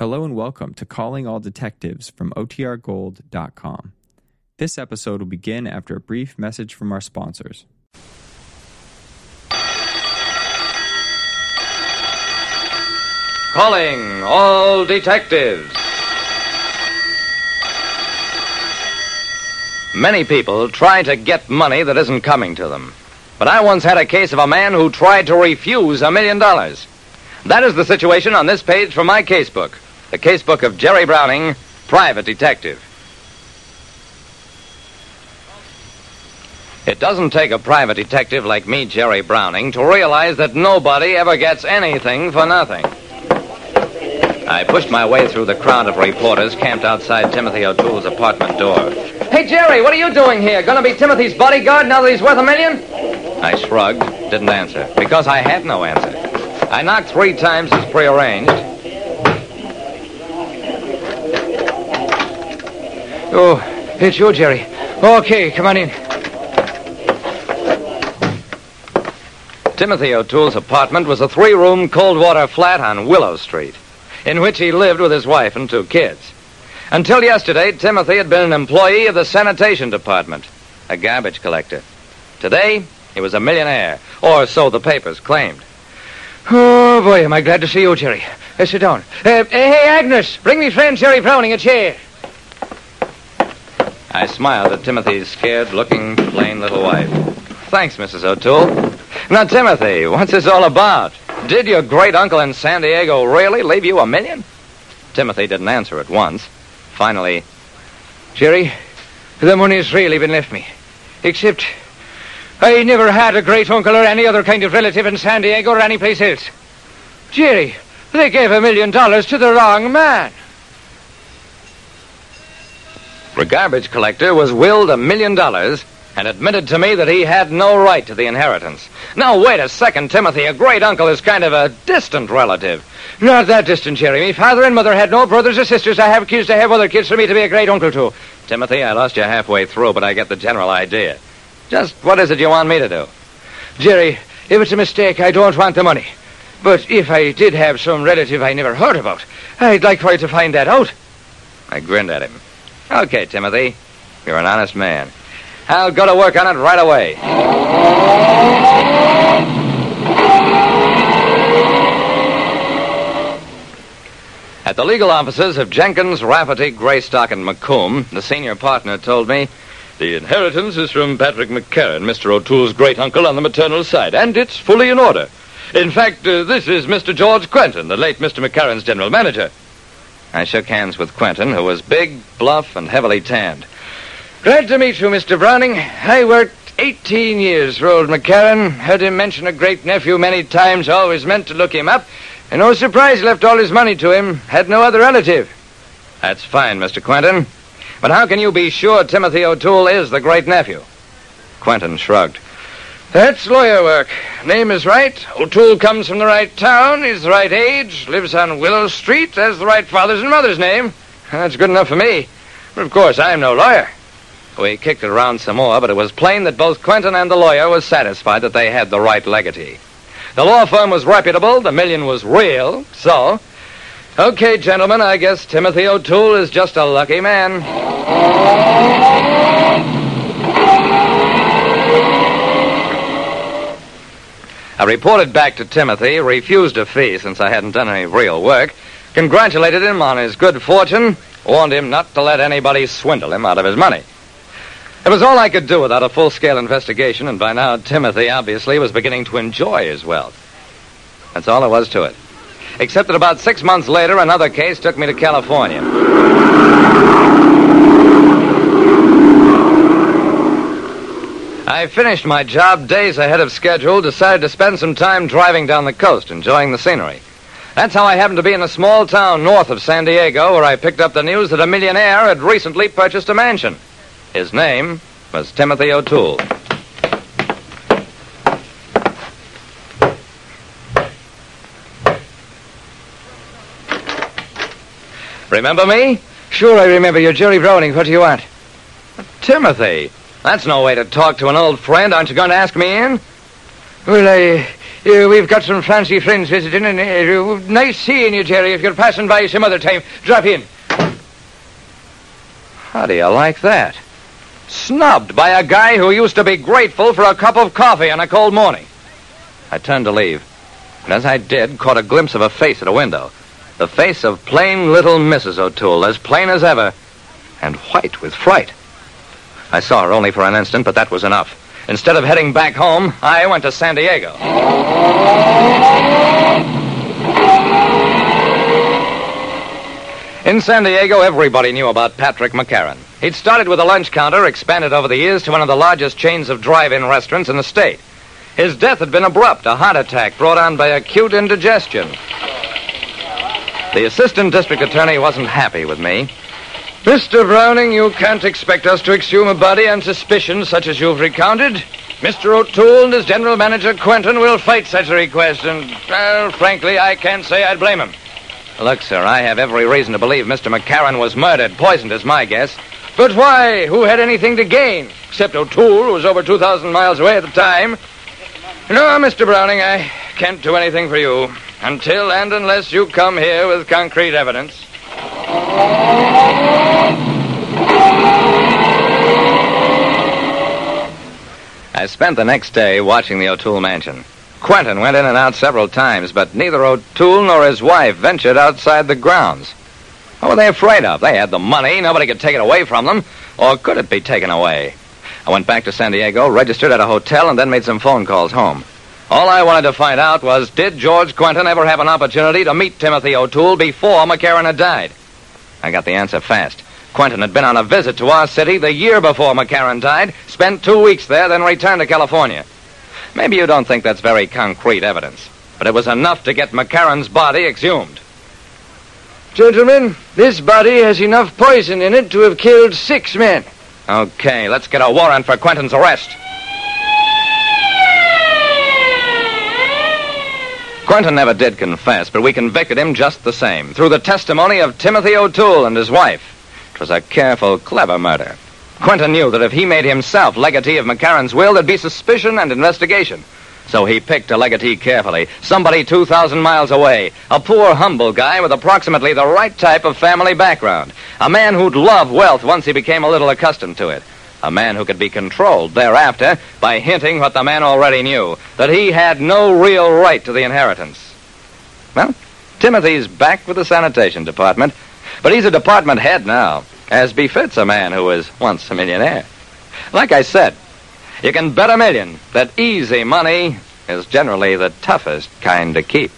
Hello and welcome to Calling All Detectives from OTRGold.com. This episode will begin after a brief message from our sponsors. Calling all detectives. Many people try to get money that isn't coming to them. But I once had a case of a man who tried to refuse a million dollars. That is the situation on this page from my casebook. The casebook of Jerry Browning, private detective. It doesn't take a private detective like me, Jerry Browning, to realize that nobody ever gets anything for nothing. I pushed my way through the crowd of reporters camped outside Timothy O'Toole's apartment door. Hey, Jerry, what are you doing here? Gonna be Timothy's bodyguard now that he's worth a million? I shrugged, didn't answer, because I had no answer. I knocked three times as prearranged. Oh, it's you, Jerry. Okay, come on in. Timothy O'Toole's apartment was a three room cold water flat on Willow Street, in which he lived with his wife and two kids. Until yesterday, Timothy had been an employee of the sanitation department, a garbage collector. Today, he was a millionaire, or so the papers claimed. Oh, boy, am I glad to see you, Jerry. Uh, sit down. Uh, hey, Agnes, bring me friend Jerry Browning a chair. I smiled at Timothy's scared looking, plain little wife. Thanks, Mrs. O'Toole. Now, Timothy, what's this all about? Did your great uncle in San Diego really leave you a million? Timothy didn't answer at once. Finally, Jerry, the money's really been left me. Except I never had a great uncle or any other kind of relative in San Diego or any place else. Jerry, they gave a million dollars to the wrong man. The garbage collector was willed a million dollars and admitted to me that he had no right to the inheritance. Now, wait a second, Timothy. A great uncle is kind of a distant relative. Not that distant, Jerry. Me father and mother had no brothers or sisters. I have kids to have other kids for me to be a great uncle to. Timothy, I lost you halfway through, but I get the general idea. Just what is it you want me to do? Jerry, if it's a mistake, I don't want the money. But if I did have some relative I never heard about, I'd like for you to find that out. I grinned at him. Okay, Timothy. You're an honest man. I'll go to work on it right away. At the legal offices of Jenkins, Rafferty, Greystock, and McComb, the senior partner told me The inheritance is from Patrick McCarran, Mr. O'Toole's great uncle on the maternal side, and it's fully in order. In fact, uh, this is Mr. George Quentin, the late Mr. McCarran's general manager. I shook hands with Quentin, who was big, bluff, and heavily tanned. Glad to meet you, Mr. Browning. I worked 18 years for old McCarran. Heard him mention a great nephew many times. Always meant to look him up. And no surprise left all his money to him. Had no other relative. That's fine, Mr. Quentin. But how can you be sure Timothy O'Toole is the great nephew? Quentin shrugged. That's lawyer work. Name is right. O'Toole comes from the right town. He's the right age. Lives on Willow Street. Has the right father's and mother's name. That's good enough for me. But of course, I'm no lawyer. We kicked it around some more, but it was plain that both Quentin and the lawyer were satisfied that they had the right legatee. The law firm was reputable, the million was real, so. Okay, gentlemen, I guess Timothy O'Toole is just a lucky man. I reported back to Timothy, refused a fee since I hadn't done any real work, congratulated him on his good fortune, warned him not to let anybody swindle him out of his money. It was all I could do without a full scale investigation, and by now Timothy obviously was beginning to enjoy his wealth. That's all there was to it. Except that about six months later, another case took me to California. I finished my job days ahead of schedule, decided to spend some time driving down the coast, enjoying the scenery. That's how I happened to be in a small town north of San Diego, where I picked up the news that a millionaire had recently purchased a mansion. His name was Timothy O'Toole. Remember me? Sure, I remember you. Jerry Browning. What do you want? Timothy. That's no way to talk to an old friend. Aren't you going to ask me in? Well, I Uh, we've got some fancy friends visiting, and uh, nice seeing you, Jerry. If you're passing by some other time, drop in. How do you like that? Snubbed by a guy who used to be grateful for a cup of coffee on a cold morning. I turned to leave, and as I did, caught a glimpse of a face at a window. The face of plain little Mrs. O'Toole, as plain as ever, and white with fright. I saw her only for an instant, but that was enough. Instead of heading back home, I went to San Diego. In San Diego, everybody knew about Patrick McCarran. He'd started with a lunch counter, expanded over the years to one of the largest chains of drive-in restaurants in the state. His death had been abrupt, a heart attack brought on by acute indigestion. The assistant district attorney wasn't happy with me. Mr. Browning, you can't expect us to exhume a body on suspicions such as you've recounted. Mr. O'Toole and his general manager, Quentin, will fight such a request, and, well, frankly, I can't say I'd blame him. Look, sir, I have every reason to believe Mr. McCarran was murdered. Poisoned is my guess. But why? Who had anything to gain? Except O'Toole, who was over 2,000 miles away at the time. No, Mr. Browning, I can't do anything for you. Until and unless you come here with concrete evidence. I spent the next day watching the O'Toole mansion. Quentin went in and out several times, but neither O'Toole nor his wife ventured outside the grounds. What were they afraid of? They had the money. Nobody could take it away from them. Or could it be taken away? I went back to San Diego, registered at a hotel, and then made some phone calls home. All I wanted to find out was did George Quentin ever have an opportunity to meet Timothy O'Toole before McCarran had died? I got the answer fast. Quentin had been on a visit to our city the year before McCarran died, spent two weeks there, then returned to California. Maybe you don't think that's very concrete evidence, but it was enough to get McCarran's body exhumed. Gentlemen, this body has enough poison in it to have killed six men. Okay, let's get a warrant for Quentin's arrest. Quentin never did confess, but we convicted him just the same, through the testimony of Timothy O'Toole and his wife. Was a careful, clever murder. Quentin knew that if he made himself legatee of McCarran's will, there'd be suspicion and investigation. So he picked a legatee carefully, somebody 2,000 miles away, a poor, humble guy with approximately the right type of family background, a man who'd love wealth once he became a little accustomed to it, a man who could be controlled thereafter by hinting what the man already knew, that he had no real right to the inheritance. Well, Timothy's back with the sanitation department, but he's a department head now, as befits a man who was once a millionaire. Like I said, you can bet a million that easy money is generally the toughest kind to keep.